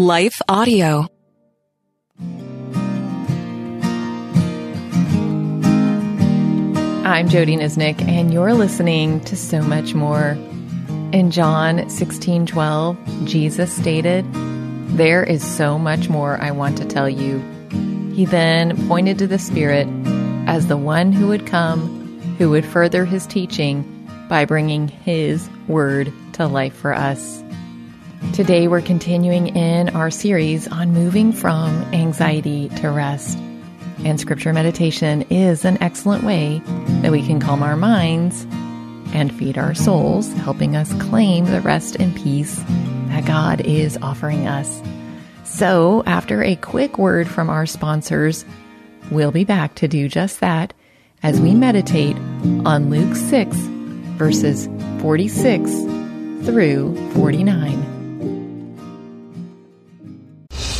Life Audio. I'm Jody Nisnik, and you're listening to So Much More. In John 16 12, Jesus stated, There is so much more I want to tell you. He then pointed to the Spirit as the one who would come, who would further his teaching by bringing his word to life for us. Today, we're continuing in our series on moving from anxiety to rest. And scripture meditation is an excellent way that we can calm our minds and feed our souls, helping us claim the rest and peace that God is offering us. So, after a quick word from our sponsors, we'll be back to do just that as we meditate on Luke 6, verses 46 through 49.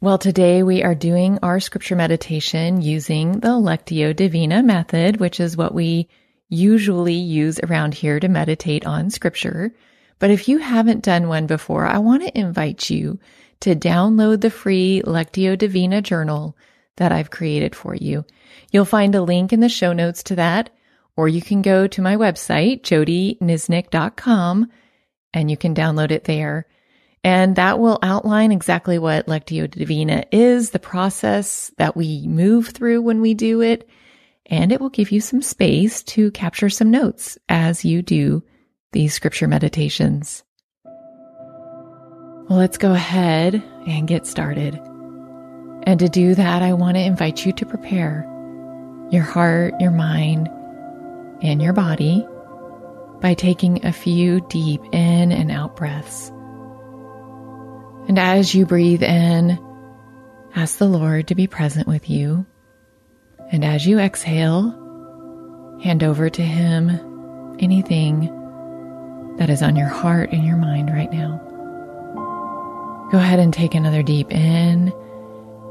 Well, today we are doing our scripture meditation using the Lectio Divina method, which is what we usually use around here to meditate on scripture. But if you haven't done one before, I want to invite you to download the free Lectio Divina journal that I've created for you. You'll find a link in the show notes to that, or you can go to my website, jodynisnik.com, and you can download it there. And that will outline exactly what Lectio Divina is, the process that we move through when we do it, and it will give you some space to capture some notes as you do these scripture meditations. Well, let's go ahead and get started. And to do that, I want to invite you to prepare your heart, your mind, and your body by taking a few deep in and out breaths. And as you breathe in, ask the Lord to be present with you. And as you exhale, hand over to Him anything that is on your heart and your mind right now. Go ahead and take another deep in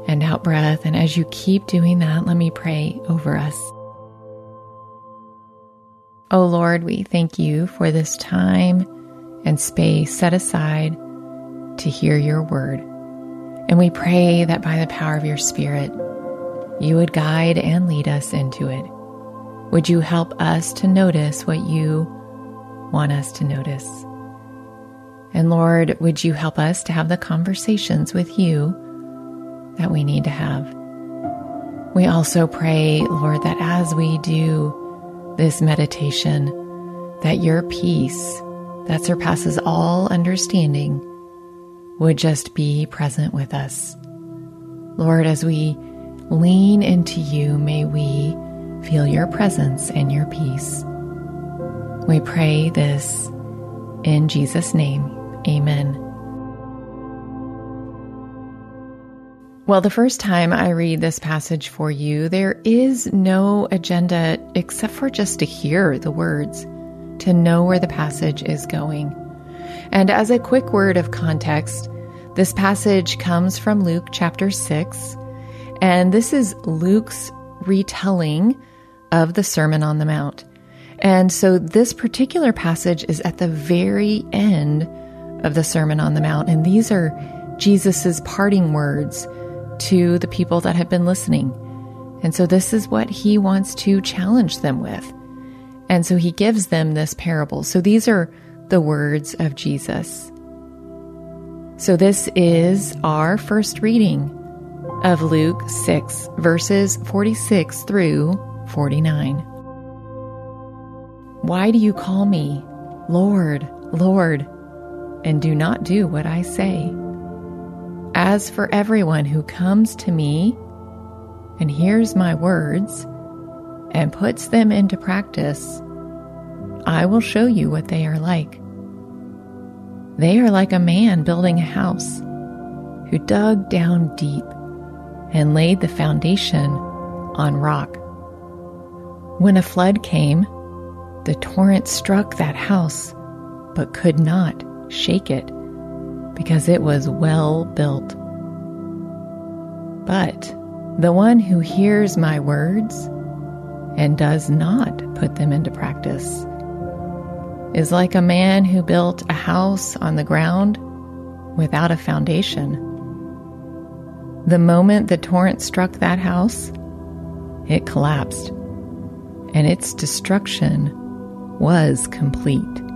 and out breath. And as you keep doing that, let me pray over us. Oh Lord, we thank you for this time and space set aside to hear your word. And we pray that by the power of your Spirit, you would guide and lead us into it. Would you help us to notice what you want us to notice? And Lord, would you help us to have the conversations with you that we need to have? We also pray, Lord, that as we do this meditation, that your peace that surpasses all understanding would just be present with us. Lord, as we lean into you, may we feel your presence and your peace. We pray this in Jesus' name. Amen. Well, the first time I read this passage for you, there is no agenda except for just to hear the words, to know where the passage is going. And as a quick word of context, this passage comes from Luke chapter 6, and this is Luke's retelling of the Sermon on the Mount. And so this particular passage is at the very end of the Sermon on the Mount, and these are Jesus's parting words to the people that have been listening. And so this is what he wants to challenge them with. And so he gives them this parable. So these are the words of Jesus. So this is our first reading of Luke 6, verses 46 through 49. Why do you call me Lord, Lord, and do not do what I say? As for everyone who comes to me and hears my words and puts them into practice, I will show you what they are like. They are like a man building a house who dug down deep and laid the foundation on rock. When a flood came, the torrent struck that house but could not shake it because it was well built. But the one who hears my words and does not put them into practice is like a man who built a house on the ground without a foundation. The moment the torrent struck that house, it collapsed, and its destruction was complete.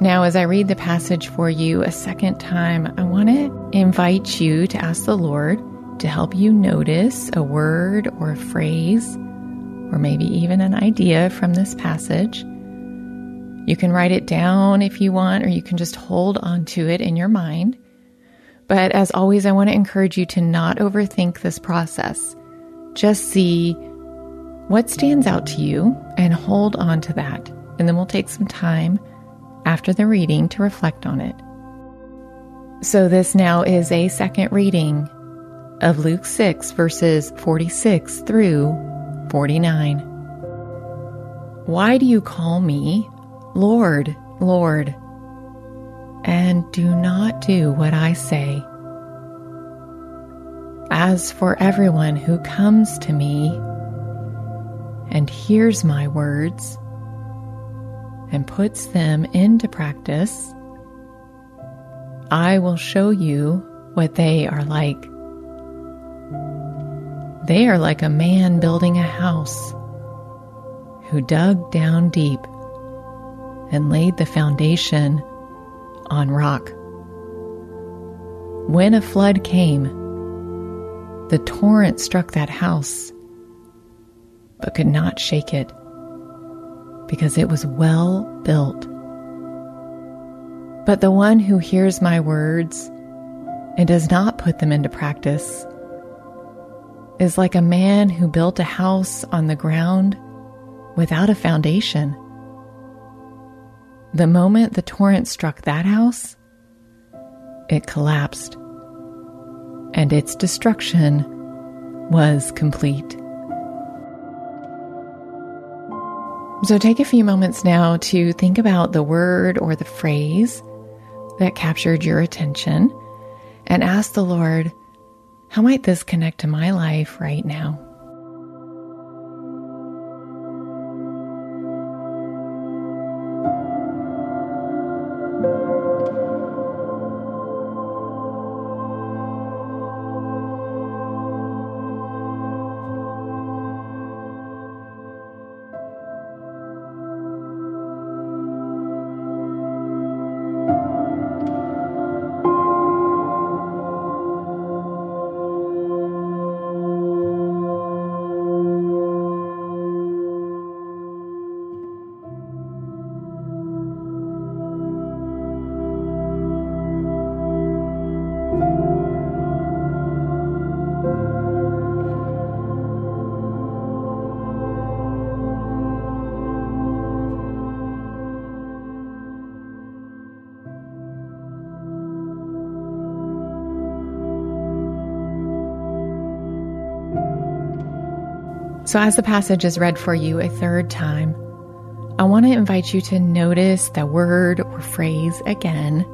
Now, as I read the passage for you a second time, I want to invite you to ask the Lord to help you notice a word or a phrase, or maybe even an idea from this passage. You can write it down if you want, or you can just hold on to it in your mind. But as always, I want to encourage you to not overthink this process. Just see what stands out to you and hold on to that. And then we'll take some time after the reading to reflect on it. So, this now is a second reading of Luke 6, verses 46 through 49. Why do you call me Lord, Lord, and do not do what I say? As for everyone who comes to me and hears my words, and puts them into practice, I will show you what they are like. They are like a man building a house who dug down deep and laid the foundation on rock. When a flood came, the torrent struck that house, but could not shake it because it was well built. But the one who hears my words and does not put them into practice is like a man who built a house on the ground without a foundation. The moment the torrent struck that house, it collapsed, and its destruction was complete. So take a few moments now to think about the word or the phrase that captured your attention and ask the Lord, how might this connect to my life right now? So, as the passage is read for you a third time, I want to invite you to notice the word or phrase again.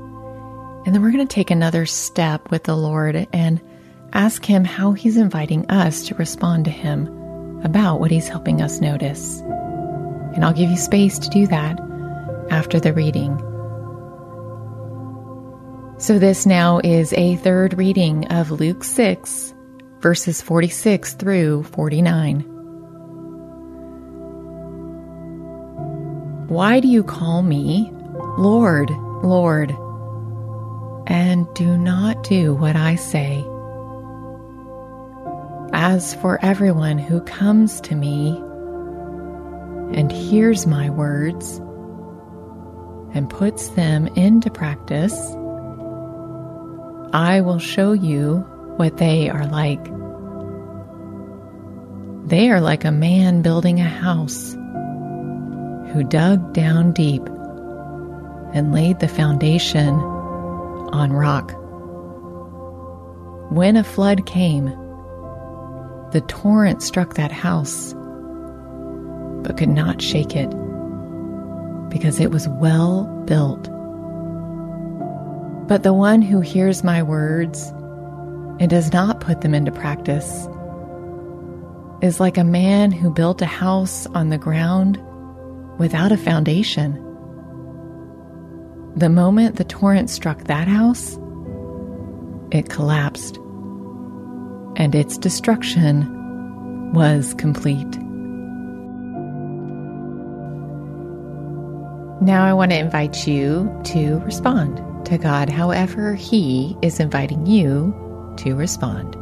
And then we're going to take another step with the Lord and ask Him how He's inviting us to respond to Him about what He's helping us notice. And I'll give you space to do that after the reading. So, this now is a third reading of Luke 6, verses 46 through 49. Why do you call me Lord, Lord, and do not do what I say? As for everyone who comes to me and hears my words and puts them into practice, I will show you what they are like. They are like a man building a house who dug down deep and laid the foundation on rock. When a flood came, the torrent struck that house, but could not shake it because it was well built. But the one who hears my words and does not put them into practice is like a man who built a house on the ground without a foundation. The moment the torrent struck that house, it collapsed, and its destruction was complete. Now, I want to invite you to respond to God however He is inviting you to respond.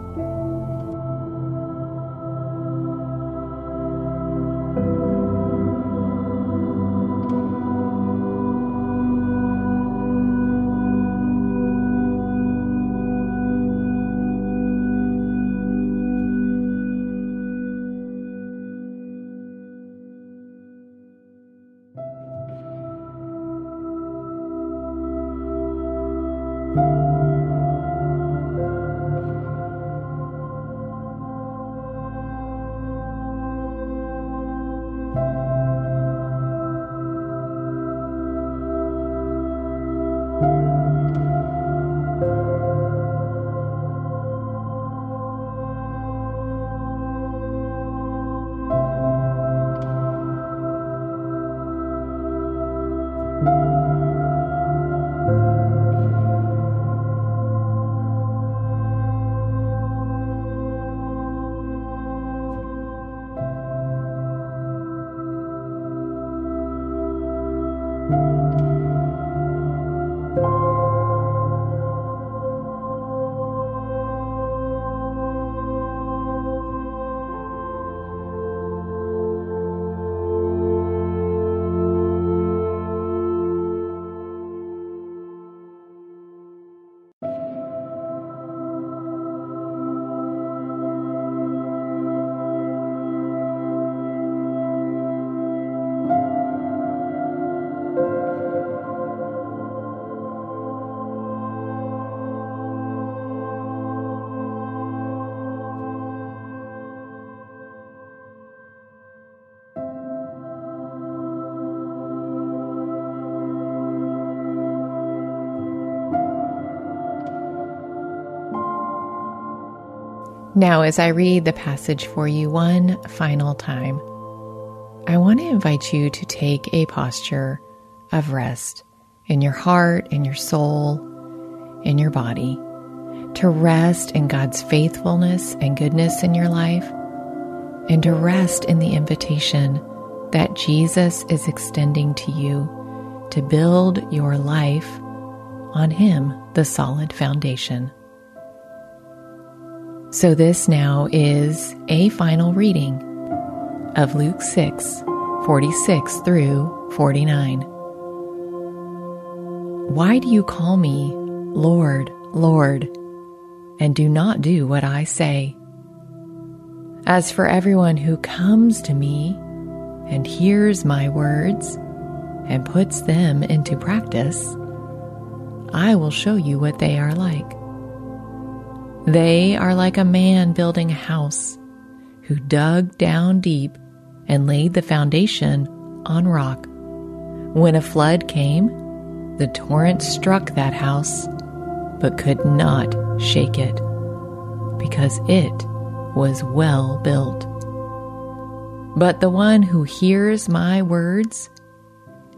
Now, as I read the passage for you one final time, I want to invite you to take a posture of rest in your heart, in your soul, in your body, to rest in God's faithfulness and goodness in your life, and to rest in the invitation that Jesus is extending to you to build your life on Him, the solid foundation. So, this now is a final reading of Luke 6 46 through 49. Why do you call me Lord, Lord, and do not do what I say? As for everyone who comes to me and hears my words and puts them into practice, I will show you what they are like. They are like a man building a house who dug down deep and laid the foundation on rock. When a flood came, the torrent struck that house, but could not shake it, because it was well built. But the one who hears my words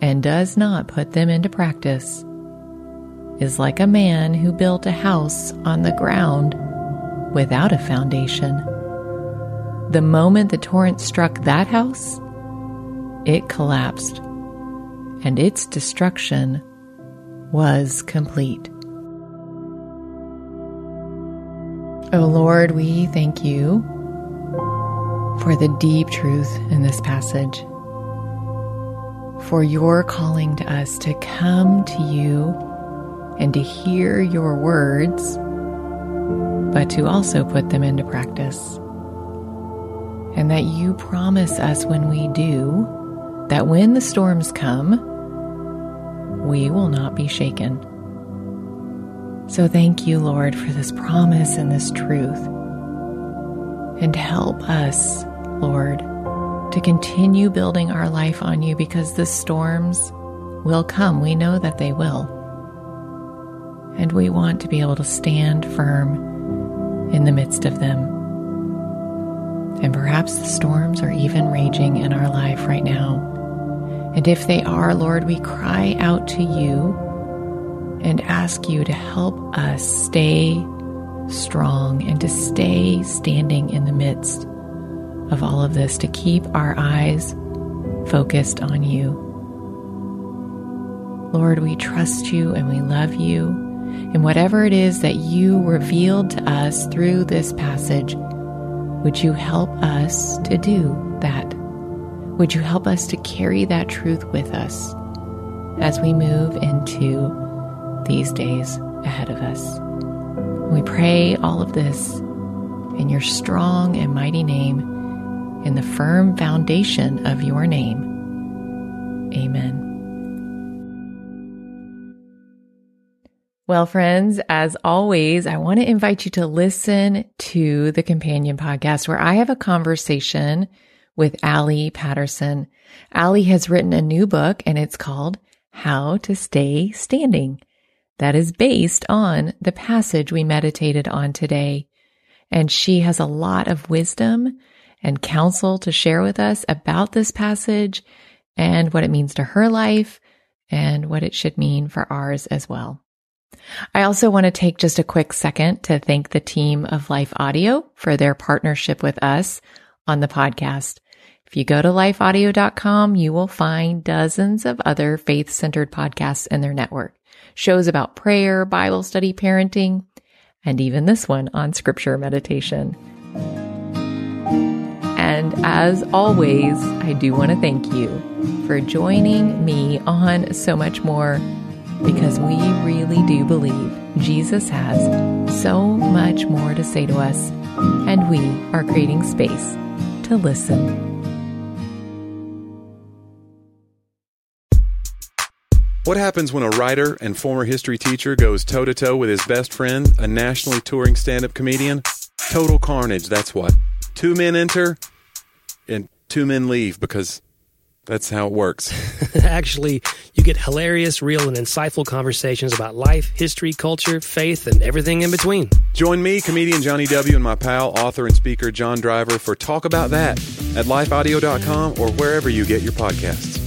and does not put them into practice is like a man who built a house on the ground without a foundation. The moment the torrent struck that house, it collapsed, and its destruction was complete. Oh Lord, we thank you for the deep truth in this passage, for your calling to us to come to you and to hear your words, but to also put them into practice. And that you promise us when we do that when the storms come, we will not be shaken. So thank you, Lord, for this promise and this truth. And help us, Lord, to continue building our life on you because the storms will come. We know that they will. And we want to be able to stand firm in the midst of them. And perhaps the storms are even raging in our life right now. And if they are, Lord, we cry out to you and ask you to help us stay strong and to stay standing in the midst of all of this, to keep our eyes focused on you. Lord, we trust you and we love you. And whatever it is that you revealed to us through this passage, would you help us to do that? Would you help us to carry that truth with us as we move into these days ahead of us? We pray all of this in your strong and mighty name, in the firm foundation of your name. Amen. Well, friends, as always, I want to invite you to listen to the Companion Podcast where I have a conversation with Allie Patterson. Allie has written a new book and it's called How to Stay Standing. That is based on the passage we meditated on today. And she has a lot of wisdom and counsel to share with us about this passage and what it means to her life and what it should mean for ours as well. I also want to take just a quick second to thank the team of Life Audio for their partnership with us on the podcast. If you go to lifeaudio.com, you will find dozens of other faith centered podcasts in their network, shows about prayer, Bible study, parenting, and even this one on scripture meditation. And as always, I do want to thank you for joining me on so much more because we really do believe Jesus has so much more to say to us, and we are creating space to listen. What happens when a writer and former history teacher goes toe to toe with his best friend, a nationally touring stand up comedian? Total carnage, that's what. Two men enter and two men leave because that's how it works. Actually, you get hilarious, real, and insightful conversations about life, history, culture, faith, and everything in between. Join me, comedian Johnny W., and my pal, author and speaker John Driver for Talk About That at lifeaudio.com or wherever you get your podcasts.